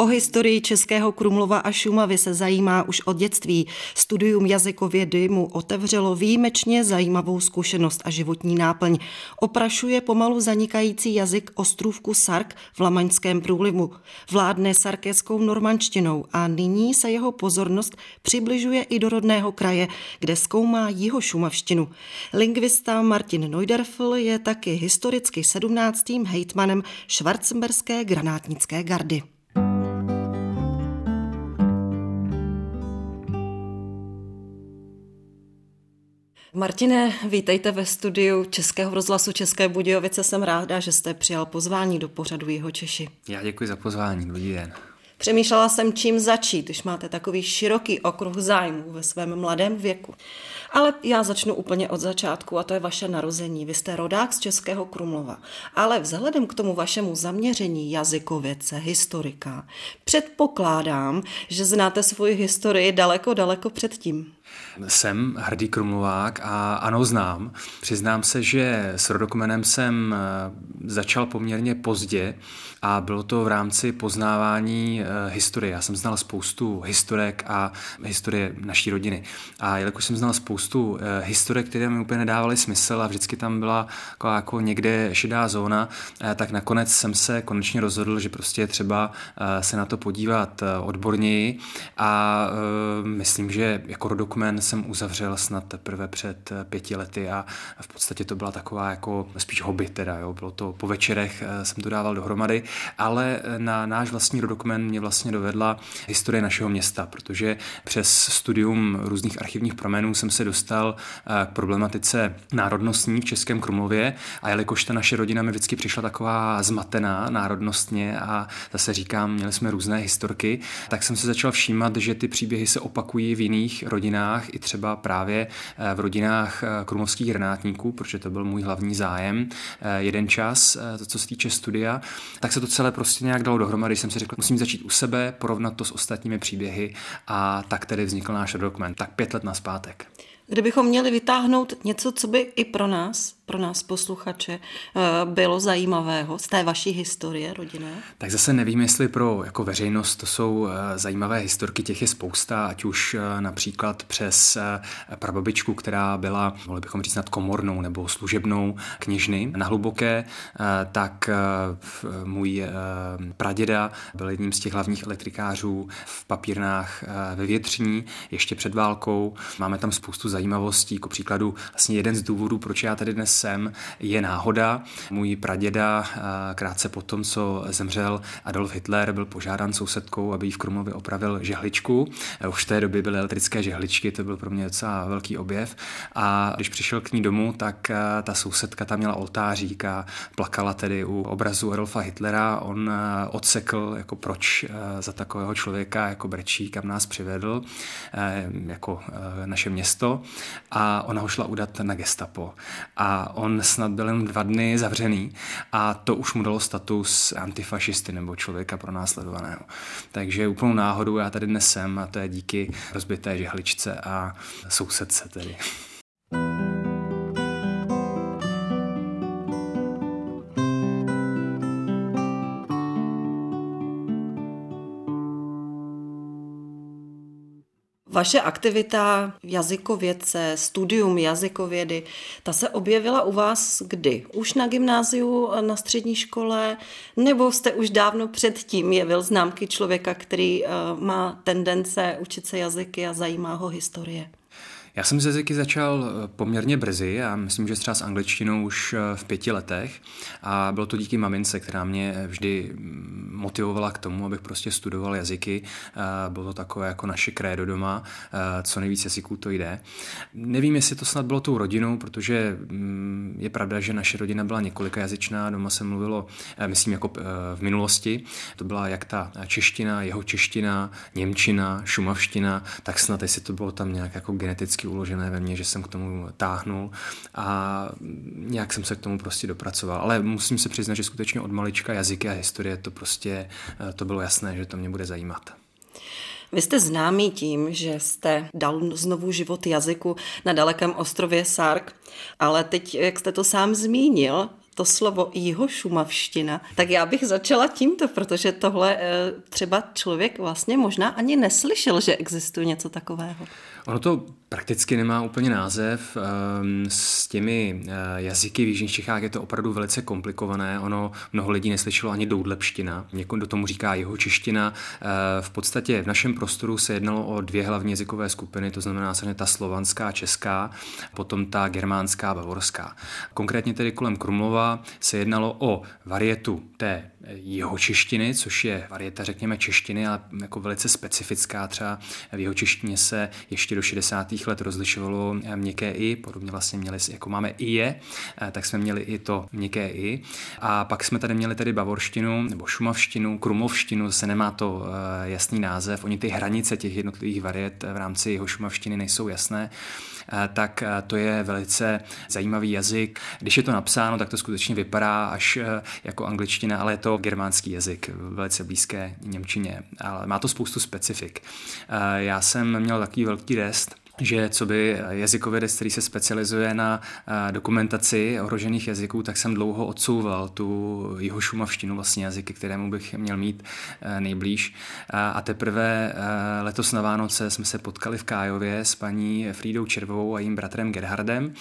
O historii Českého Krumlova a Šumavy se zajímá už od dětství. Studium jazykovědy mu otevřelo výjimečně zajímavou zkušenost a životní náplň. Oprašuje pomalu zanikající jazyk ostrůvku Sark v Lamaňském průlivu. Vládne sarkeskou normanštinou a nyní se jeho pozornost přibližuje i do rodného kraje, kde zkoumá jeho šumavštinu. Lingvista Martin Neuderfl je taky historicky 17. hejtmanem Schwarzenberské granátnické gardy. Martine, vítejte ve studiu Českého rozhlasu České Budějovice. Jsem ráda, že jste přijal pozvání do pořadu Jeho Češi. Já děkuji za pozvání. Dobrý den. Přemýšlela jsem, čím začít, když máte takový široký okruh zájmů ve svém mladém věku. Ale já začnu úplně od začátku a to je vaše narození. Vy jste rodák z Českého Krumlova. Ale vzhledem k tomu vašemu zaměření jazykověce, historika, předpokládám, že znáte svoji historii daleko, daleko předtím. Jsem hrdý krumlovák a ano, znám. Přiznám se, že s rodokumenem jsem eh, začal poměrně pozdě a bylo to v rámci poznávání eh, historie. Já jsem znal spoustu historek a historie naší rodiny. A jelikož jsem znal spoustu eh, historek, které mi úplně nedávaly smysl a vždycky tam byla jako, jako někde šedá zóna, tak nakonec jsem se konečně rozhodl, že prostě je třeba se na to podívat odborněji a myslím, že jako rodokument jsem uzavřel snad teprve před eh, pěti lety a v podstatě to byla taková jako spíš hobby teda, jo. bylo to po večerech eh, jsem to dával dohromady, ale eh, na náš vlastní dokument mě vlastně dovedla historie našeho města, protože přes studium různých archivních promenů jsem se dostal k problematice národnostní v Českém Krumlově. A jelikož ta naše rodina mi vždycky přišla taková zmatená národnostně a zase říkám, měli jsme různé historky, tak jsem se začal všímat, že ty příběhy se opakují v jiných rodinách i třeba právě eh, v rodinách eh, krumlovských granátníků, protože to byl můj hlavní zájem eh, jeden čas, to, co se týče studia, tak se to celé prostě nějak dalo dohromady, jsem si řekl, musím začít u sebe, porovnat to s ostatními příběhy a tak tedy vznikl náš dokument, tak pět let naspátek. Kdybychom měli vytáhnout něco, co by i pro nás pro nás posluchače eh, bylo zajímavého z té vaší historie rodinné? Tak zase nevím, jestli pro jako veřejnost to jsou eh, zajímavé historky, těch je spousta, ať už eh, například přes prababičku, která byla, mohli bychom říct, nad komornou nebo služebnou kněžny na Hluboké, tak můj praděda byl jedním z těch hlavních elektrikářů v papírnách ve Větřní ještě před válkou. Máme tam spoustu zajímavostí, jako příkladu vlastně jeden z důvodů, proč já tady dnes jsem, je náhoda. Můj praděda eh, krátce po tom, co zemřel Adolf Hitler, byl požádán sousedkou, aby jí v Krumlově opravil žehličku. Eh, už v té době byly elektrické žehličky, to byl pro mě docela velký objev. A když přišel k ní domů, tak eh, ta sousedka tam měla oltářík a plakala tedy u obrazu Adolfa Hitlera. On odsekl, jako proč za takového člověka jako brečí, kam nás přivedl, jako naše město. A ona ho šla udat na gestapo. A on snad byl jen dva dny zavřený a to už mu dalo status antifašisty nebo člověka pro následovaného. Takže úplnou náhodou já tady dnes jsem a to je díky rozbité žehličce a sousedce tedy. Vaše aktivita jazykovědce, studium jazykovědy, ta se objevila u vás kdy? Už na gymnáziu, na střední škole, nebo jste už dávno předtím jevil známky člověka, který uh, má tendence učit se jazyky a zajímá ho historie? Já jsem s jazyky začal eh, poměrně brzy a myslím, že třeba s angličtinou už eh, v pěti letech a bylo to díky mamince, která mě vždy mm, motivovala k tomu, abych prostě studoval jazyky. Bylo to takové jako naše krédo doma, eh, co nejvíc jazyků to jde. Nevím, jestli to snad bylo tou rodinou, protože mm, je pravda, že naše rodina byla několika jazyčná, doma se mluvilo, myslím, jako v minulosti. To byla jak ta čeština, jeho čeština, němčina, šumavština, tak snad jestli to bylo tam nějak jako geneticky uložené ve mně, že jsem k tomu táhnul a nějak jsem se k tomu prostě dopracoval. Ale musím se přiznat, že skutečně od malička jazyky a historie to prostě, eh, to bylo jasné, že to mě bude zajímat. Vy jste známý tím, že jste dal znovu život jazyku na dalekém ostrově Sark, ale teď, jak jste to sám zmínil, to slovo jeho šumavština, tak já bych začala tímto, protože tohle eh, třeba člověk vlastně možná ani neslyšel, že existuje něco takového. Ono to prakticky nemá úplně název. Ehm, s těmi eh, jazyky v Jižních Čechách je to opravdu velice komplikované. Ono mnoho lidí neslyšelo ani doudlepština. Někdo tomu říká jeho čeština. Eh, v podstatě v našem prostoru se jednalo o dvě hlavní jazykové skupiny, to znamená samozřejmě ta slovanská, česká, potom ta germánská, bavorská. Konkrétně tedy kolem Krumlova se jednalo o varietu té jeho češtiny, což je varieta, řekněme, češtiny, ale jako velice specifická. Třeba v jeho češtině se ještě do 60. let rozlišovalo měkké i, podobně vlastně měli, jako máme i je, tak jsme měli i to měkké i. A pak jsme tady měli tedy bavorštinu, nebo šumavštinu, krumovštinu, se nemá to eh, jasný název. Oni ty hranice těch jednotlivých variet v rámci jeho šumavštiny nejsou jasné. Eh, tak eh, to je velice zajímavý jazyk. Když je to napsáno, tak to skutečně vypadá až eh, jako angličtina, ale je to germánský jazyk, velice blízké Němčině, ale má to spoustu specifik. Já jsem měl takový velký rest, že co by jazykovědec, který se specializuje na dokumentaci ohrožených jazyků, tak jsem dlouho odsouval tu jeho šumavštinu, vlastně jazyky, kterému bych měl mít nejblíž. A teprve letos na Vánoce jsme se potkali v Kájově s paní Frídou Červovou a jejím bratrem Gerhardem,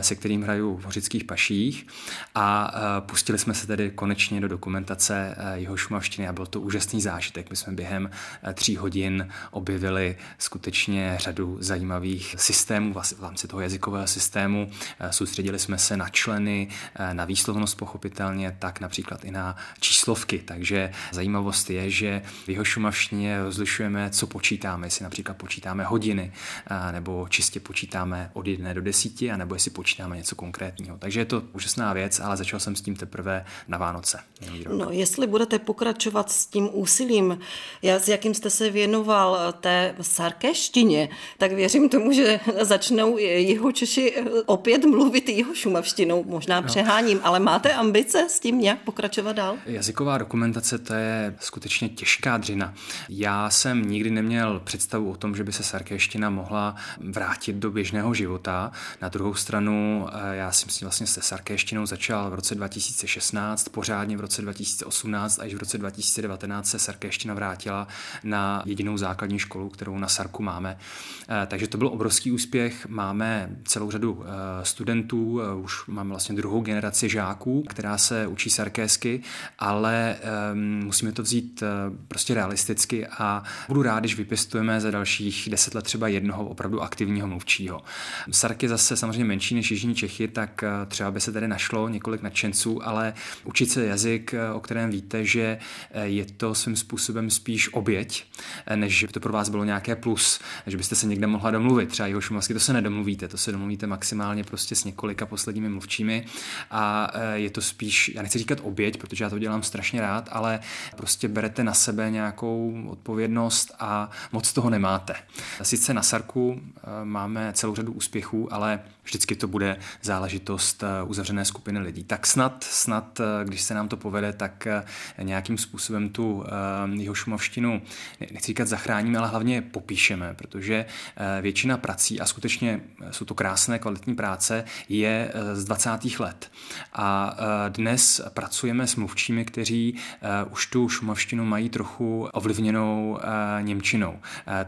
se kterým hraju v Hořických paších a pustili jsme se tedy konečně do dokumentace jeho šumavštiny a byl to úžasný zážitek. My jsme během tří hodin objevili skutečně řadu zajímavých zajímavých systémů v rámci toho jazykového systému. Eh, soustředili jsme se na členy, eh, na výslovnost pochopitelně, tak například i na číslovky. Takže zajímavost je, že v jeho šumavštině rozlišujeme, co počítáme, jestli například počítáme hodiny, eh, nebo čistě počítáme od jedné do desíti, anebo jestli počítáme něco konkrétního. Takže je to úžasná věc, ale začal jsem s tím teprve na Vánoce. No, jestli budete pokračovat s tím úsilím, s jakým jste se věnoval té sarkéštině, tak věřím tomu, že začnou jeho Češi opět mluvit jeho šumavštinou. Možná no. přeháním, ale máte ambice s tím nějak pokračovat dál? Jazyková dokumentace to je skutečně těžká dřina. Já jsem nikdy neměl představu o tom, že by se sarkéština mohla vrátit do běžného života. Na druhou stranu, eh, já jsem si vlastně se sarkéštinou začal v roce 2016, pořádně v roce 2018 až v roce 2019 se sarkéština vrátila na jedinou základní školu, kterou na Sarku máme. Eh, takže to byl obrovský úspěch. Máme celou řadu eh, studentů, eh, už máme vlastně druhou generaci žáků, která se učí sarkésky, ale ehm, musíme to vzít eh, prostě realisticky a budu rád, když vypěstujeme za dalších deset let třeba jednoho opravdu aktivního mluvčího. Sark je zase samozřejmě menší než Jižní Čechy, tak třeba by se tady našlo několik nadšenců, ale učit se jazyk, o kterém víte, že je to svým způsobem spíš oběť, než by to pro vás bylo nějaké plus, že byste se někde mohla domluvit domluvit. Třeba jeho šumavsky, to se nedomluvíte, to se domluvíte maximálně prostě s několika posledními mluvčími a e, je to spíš, já nechci říkat oběť, protože já to dělám strašně rád, ale prostě berete na sebe nějakou odpovědnost a moc toho nemáte. Sice na Sarku e, máme celou řadu úspěchů, ale vždycky to bude záležitost e, uzavřené skupiny lidí. Tak snad, snad, když se nám to povede, tak nějakým způsobem tu jeho šumavštinu, nechci říkat zachráníme, ale hlavně popíšeme, protože většina prací, a skutečně jsou to krásné, kvalitní práce, je eh, z 20. let. A eh, dnes pracujeme s mluvčími, kteří eh, už tu šumavštinu mají trochu ovlivněnou Němčinou.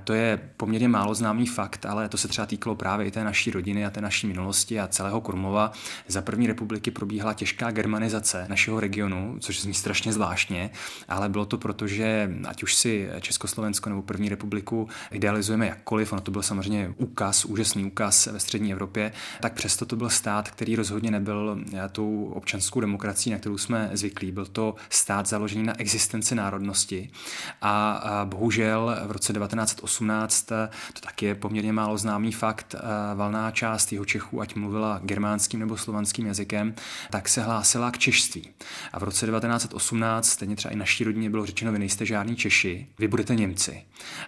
To je poměrně málo známý fakt, ale to se třeba týkalo právě i té naší rodiny a té naší minulosti a celého Krumlova. Za první republiky probíhala těžká germanizace našeho regionu, což zní strašně zvláštně, ale bylo to proto, že ať už si Československo nebo první republiku idealizujeme jakkoliv, ono to bylo samozřejmě samozřejmě úkaz, úžasný úkaz ve střední Evropě, tak přesto to byl stát, který rozhodně nebyl tou občanskou demokracií, na kterou jsme zvyklí. Byl to stát založený na existenci národnosti a bohužel v roce 1918, eh, to taky je poměrně málo známý fakt, valná část jeho Čechů, ať mluvila germánským nebo slovanským jazykem, tak se hlásila k češství. A v roce 1918, stejně třeba i naší rodině bylo řečeno, vy nejste žádní Češi, vy budete Němci.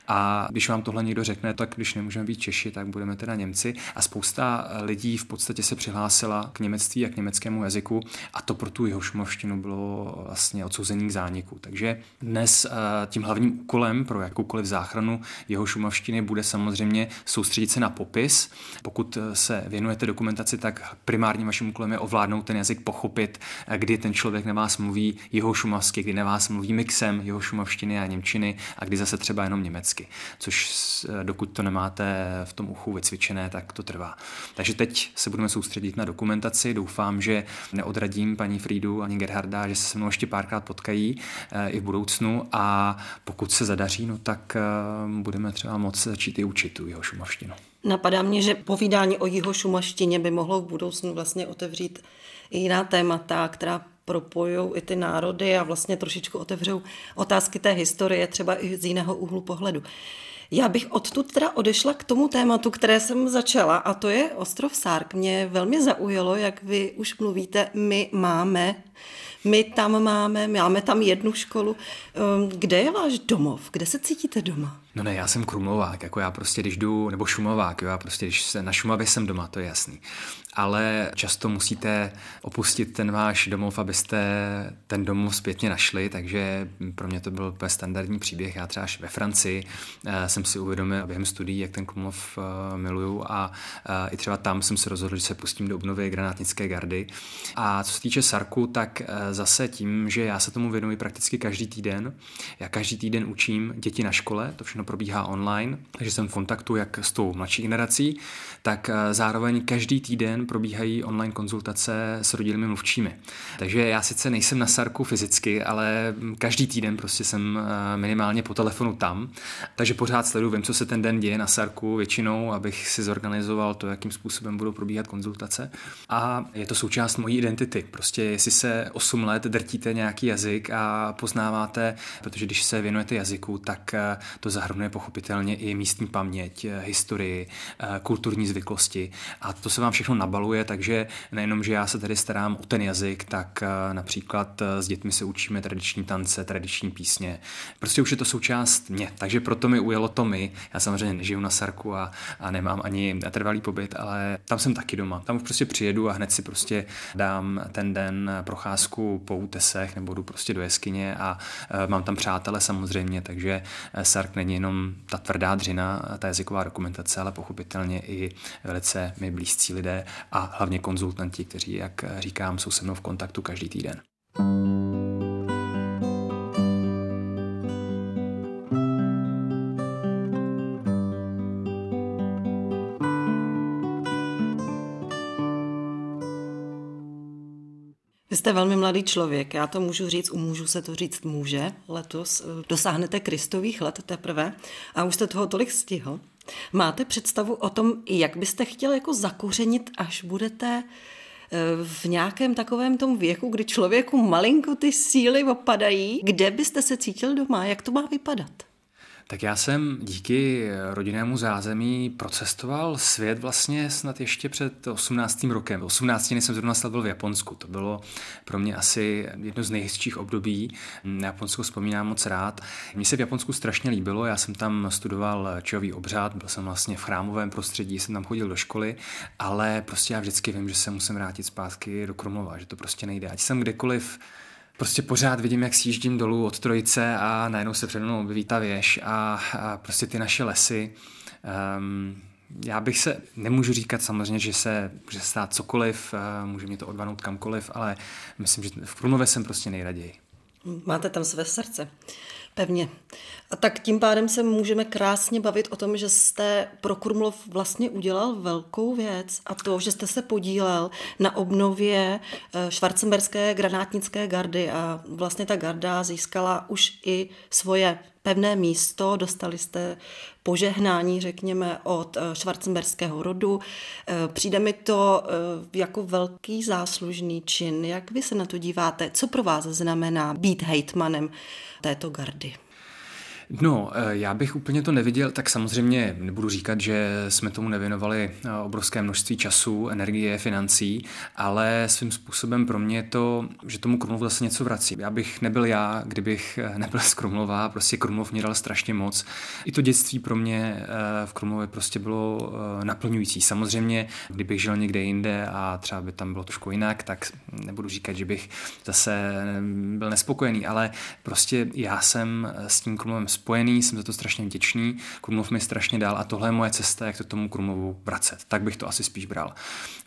A když vám tohle někdo řekne, tak když nemůžeme být být Češi, tak budeme teda Němci. A spousta lidí v podstatě se přihlásila k němectví a k německému jazyku a to pro tu jeho šumovštinu bylo vlastně odsouzení k zániku. Takže dnes eh, tím hlavním úkolem pro jakoukoliv záchranu jeho šumovštiny bude samozřejmě soustředit se na popis. Pokud se věnujete dokumentaci, tak primárním vaším úkolem je ovládnout ten jazyk, pochopit, kdy ten člověk na vás mluví jeho šumavsky, kdy na vás mluví mixem jeho šumavštiny a němčiny a kdy zase třeba jenom německy. Což dokud to nemáte v tom uchu vycvičené, tak to trvá. Takže teď se budeme soustředit na dokumentaci. Doufám, že neodradím paní Friedu ani Gerharda, že se se mnou ještě párkrát potkají eh, i v budoucnu a pokud se zadaří, no tak eh, budeme třeba moci začít i učit tu jeho šumavštinu. Napadá mě, že povídání o jeho šumaštině by mohlo v budoucnu vlastně otevřít i jiná témata, která propojují i ty národy a vlastně trošičku otevřou otázky té historie třeba i z jiného úhlu pohledu. Já bych odtud teda odešla k tomu tématu, které jsem začala, a to je ostrov Sárk. Mě velmi zaujalo, jak vy už mluvíte, my máme, my tam máme, máme tam jednu školu. Ehm, kde je váš domov? Kde se cítíte doma? No ne, já jsem krumlovák, jako já prostě když jdu, nebo šumovák, jo, já prostě když se na Šumavě jsem doma, to je jasný. Ale často musíte opustit ten váš domov, abyste ten domov zpětně našli, takže pro mě to byl standardní příběh. Já třeba až ve Francii uh, jsem si uvědomil během studií, jak ten Krumlov uh, miluju a uh, i třeba tam jsem se rozhodl, že se pustím do obnovy granátnické gardy. A co se týče Sarku, tak uh, zase tím, že já se tomu věnuji prakticky každý týden. Já každý týden učím děti na škole, to všechno probíhá online, takže jsem v kontaktu jak s tou mladší generací, tak eh, zároveň každý týden probíhají online konzultace s rodilými mluvčími. Takže já sice nejsem na Sarku fyzicky, ale každý týden prostě jsem eh, minimálně po telefonu tam, takže pořád sleduju, vím, co se ten den děje na Sarku většinou, abych si zorganizoval to, jakým způsobem budou probíhat konzultace. A je to součást mojí identity. Prostě jestli se 8 let drtíte nějaký jazyk a poznáváte, protože když se věnujete jazyku, tak eh, to zahrnuje pochopitelně i místní paměť, eh, historii, eh, kulturní zvyklosti a to se vám všechno nabaluje, takže nejenom, že já se tady starám o ten jazyk, tak například s dětmi se učíme tradiční tance, tradiční písně. Prostě už je to součást mě, takže proto mi ujelo to my. Já samozřejmě nežiju na Sarku a, a nemám ani trvalý pobyt, ale tam jsem taky doma. Tam už prostě přijedu a hned si prostě dám ten den procházku po útesech nebo jdu prostě do jeskyně a mám tam přátele samozřejmě, takže Sark není jenom ta tvrdá dřina, ta jazyková dokumentace, ale pochopitelně i velice mi blízcí lidé a hlavně konzultanti, kteří, jak říkám, jsou se mnou v kontaktu každý týden. Vy jste velmi mladý člověk, já to můžu říct, u mužů se to říct může. Letos eh, dosáhnete kristových let teprve a už jste toho tolik stihl. Máte představu o tom, jak byste chtěl jako zakořenit, až budete eh, v nějakém takovém tom věku, kdy člověku malinko ty síly opadají, kde byste se cítil doma, jak to má vypadat? Tak já jsem díky rodinnému zázemí procestoval svět vlastně snad ještě před 18. rokem. 18. jsem zrovna slavil v Japonsku. To bylo pro mě asi jedno z nejhezčích období. Na Japonsko vzpomínám moc rád. Mně se v Japonsku strašně líbilo. Já jsem tam studoval čajový obřad, byl jsem vlastně v chrámovém prostředí, jsem tam chodil do školy, ale prostě já vždycky vím, že se musím vrátit zpátky do Krumlova, že to prostě nejde. Ať jsem kdekoliv prostě pořád vidím, jak sjíždím dolů od trojice a najednou se přede mnou objeví ta věž a, a prostě ty naše lesy. Um, já bych se, nemůžu říkat samozřejmě, že se může stát cokoliv, uh, může mě to odvanout kamkoliv, ale myslím, že v Krumlově jsem prostě nejraději. Máte tam své srdce. Pevně. A tak tím pádem se můžeme krásně bavit o tom, že jste pro Krumlov vlastně udělal velkou věc a to, že jste se podílel na obnově eh, švarcemberské granátnické gardy a vlastně ta garda získala už i svoje pevné místo, dostali jste požehnání, řekněme, od eh, švarcemberského rodu. Eh, přijde mi to jako velký záslužný čin. Jak vy se na to díváte? Co pro vás znamená být hejtmanem této gardy? No, eh, já bych úplně to neviděl, tak samozřejmě nebudu říkat, že jsme tomu nevěnovali eh, obrovské množství času, energie, financí, ale svým způsobem pro mě je to, že tomu Krumlovu zase něco vrací. Já bych nebyl já, kdybych eh, nebyl z Krumlova, prostě Krumlov mě dal strašně moc. I to dětství pro mě v Krumlově prostě bylo naplňující. Samozřejmě, kdybych žil někde jinde a třeba by tam bylo trošku jinak, tak nebudu říkat, že bych zase byl nespokojený, ale prostě já jsem s tím Krumlovem spojený, jsem za to strašně vděčný, Krumlov mi strašně dal a tohle je moje cesta, jak to tomu Krumlovu vracet. Tak bych to asi spíš bral.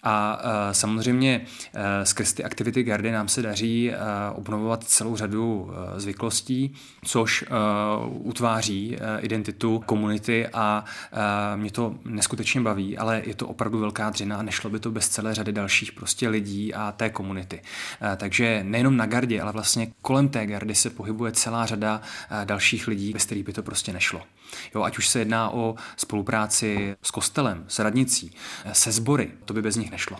A uh, samozřejmě uh, skrz ty aktivity Gardy nám se daří uh, obnovovat celou řadu uh, zvyklostí, což uh, utváří uh, identitu komunity a uh, mě to neskutečně baví, ale je to opravdu velká dřina a nešlo by to bez celé řady dalších prostě lidí a té komunity. Uh, takže nejenom na Gardě, ale vlastně kolem té Gardy se pohybuje celá řada uh, dalších lidí, bez kterých by to prostě nešlo. Jo, ať už se jedná o spolupráci s kostelem, s radnicí, se sbory, to by bez nich nešlo.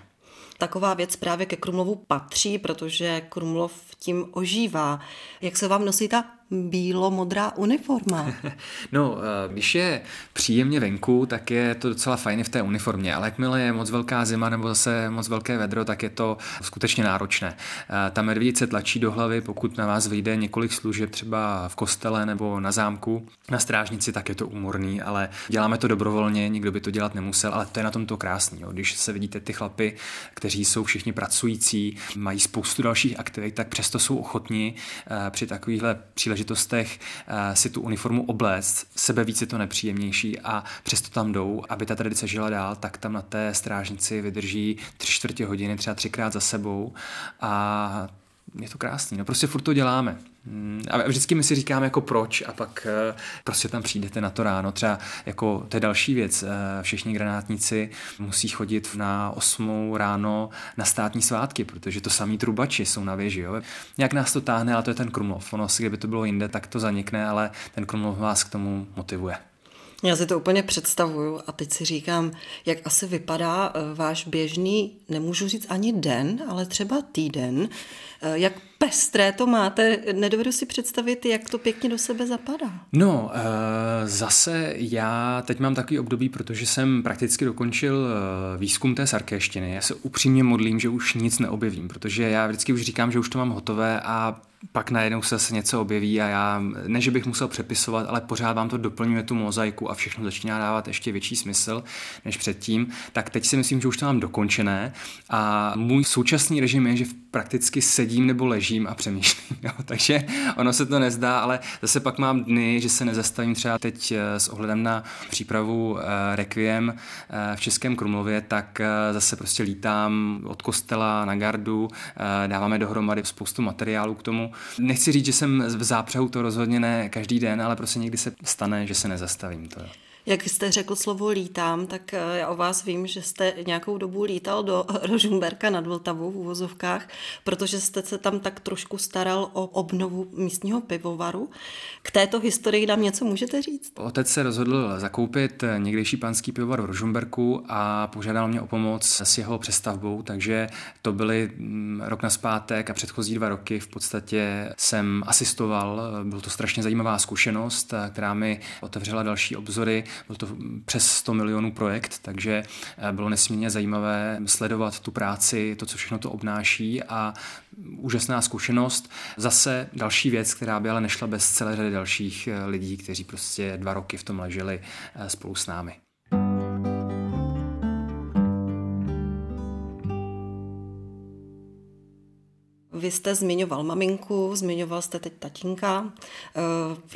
Taková věc právě ke Krumlovu patří, protože Krumlov tím ožívá. Jak se vám nosí ta bílo-modrá uniforma. No, eh, když je příjemně venku, tak je to docela fajn v té uniformě, ale jakmile je moc velká zima nebo zase moc velké vedro, tak je to skutečně náročné. Eh, ta medvědice tlačí do hlavy, pokud na vás vyjde několik služeb třeba v kostele nebo na zámku, na strážnici, tak je to úmorný, ale děláme to dobrovolně, nikdo by to dělat nemusel, ale to je na tom to krásný. Jo. Když se vidíte ty chlapy, kteří jsou všichni pracující, mají spoustu dalších aktivit, tak přesto jsou ochotní eh, při takovýchhle příležitostech příležitostech eh, si tu uniformu obléct, sebe víc je to nepříjemnější a přesto tam jdou, aby ta tradice žila dál, tak tam na té strážnici vydrží tři čtvrtě hodiny, třeba třikrát za sebou a je to krásný. No prostě furt to děláme. Mm, a vždycky my si říkáme jako proč a pak eh, prostě tam přijdete na to ráno. Třeba jako to je další věc. Eh, všichni granátníci musí chodit na 8 ráno na státní svátky, protože to samý trubači jsou na věži. Jo? Nějak nás to táhne, ale to je ten Krumlov. Ono si, kdyby to bylo jinde, tak to zanikne, ale ten Krumlov vás k tomu motivuje. Já si to úplně představuju a teď si říkám, jak asi vypadá eh, váš běžný, nemůžu říct ani den, ale třeba týden, jak pestré to máte, nedovedu si představit, jak to pěkně do sebe zapadá. No, eh, zase já teď mám takový období, protože jsem prakticky dokončil výzkum té sarkéštiny. Já se upřímně modlím, že už nic neobjevím, protože já vždycky už říkám, že už to mám hotové a pak najednou se zase něco objeví a já, ne, že bych musel přepisovat, ale pořád vám to doplňuje tu mozaiku a všechno začíná dávat ještě větší smysl než předtím, tak teď si myslím, že už to mám dokončené a můj současný režim je, že prakticky sedím nebo ležím a přemýšlím. Jo. Takže ono se to nezdá, ale zase pak mám dny, že se nezastavím třeba teď eh, s ohledem na přípravu eh, Requiem eh, v Českém Krumlově, tak zase prostě lítám od kostela na gardu, dáváme dohromady spoustu materiálu k tomu. Nechci říct, že jsem v zápřehu, to rozhodně ne každý den, ale prostě někdy se stane, že se nezastavím. To. Jak jste řekl slovo lítám, tak eh, já o vás vím, že jste nějakou dobu lítal do Rožumberka nad Vltavou v uvozovkách, protože jste se tam tak trošku staral o obnovu místního pivovaru. K této historii nám něco můžete říct? Otec se rozhodl zakoupit někdejší panský pivovar v Rožumberku a požádal mě o pomoc s jeho přestavbou, takže to byly mm, rok na zpátek a předchozí dva roky v podstatě jsem asistoval. Byl to strašně zajímavá zkušenost, která mi otevřela další obzory byl to přes 100 milionů projekt, takže eh, bylo nesmírně zajímavé sledovat tu práci, to, co všechno to obnáší a úžasná zkušenost. Zase další věc, která by ale nešla bez celé řady dalších eh, lidí, kteří prostě dva roky v tom leželi eh, spolu s námi. Vy jste zmiňoval maminku, zmiňoval jste teď tatínka.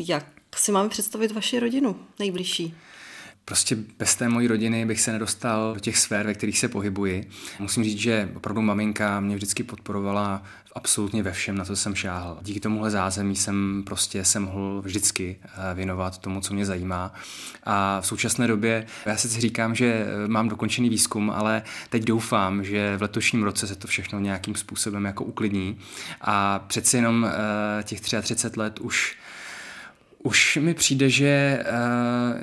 Jak si máme představit vaši rodinu nejbližší? Prostě bez té mojí rodiny bych se nedostal do těch sfér, ve kterých se pohybuji. Musím říct, že opravdu maminka mě vždycky podporovala absolutně ve všem, na co jsem šáhl. Díky tomuhle zázemí jsem prostě se mohl vždycky eh, věnovat tomu, co mě zajímá. A v současné době, já si říkám, že eh, mám dokončený výzkum, ale teď doufám, že v letošním roce se to všechno nějakým způsobem jako uklidní. A přeci jenom eh, těch 33 let už Už mi přijde, že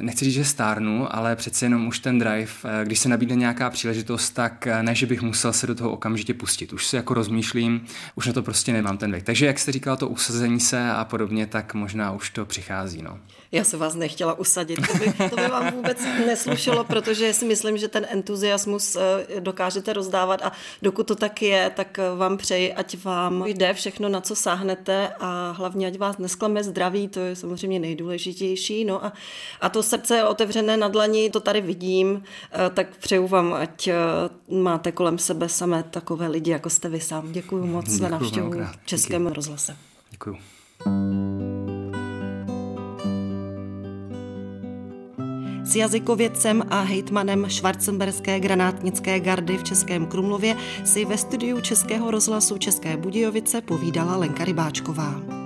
nechci říct, že stárnu, ale přece jenom už ten drive, když se nabídne nějaká příležitost, tak ne, že bych musel se do toho okamžitě pustit. Už si jako rozmýšlím, už na to prostě nemám ten věk. Takže jak jste říkal, to usazení se a podobně, tak možná už to přichází. No. Já se vás nechtěla usadit, to by, to by vám vůbec neslušelo, protože si myslím, že ten entuziasmus eh, dokážete rozdávat a dokud to tak je, tak eh, vám přeji, ať vám jde všechno, na co sáhnete a hlavně, ať vás nesklame zdraví, to je samozřejmě nejdůležitější. No a, a to srdce otevřené na dlani, to tady vidím, eh, tak přeju vám, ať máte kolem sebe samé takové lidi, jako jste vy sám. Děkuji moc Děkuju za návštěvu v Českém rozhlase. Děkuji. S jazykovědcem a hejtmanem Schwarzenberské granátnické gardy v Českém Krumlově si ve studiu Českého rozhlasu České Budějovice povídala Lenka Rybáčková.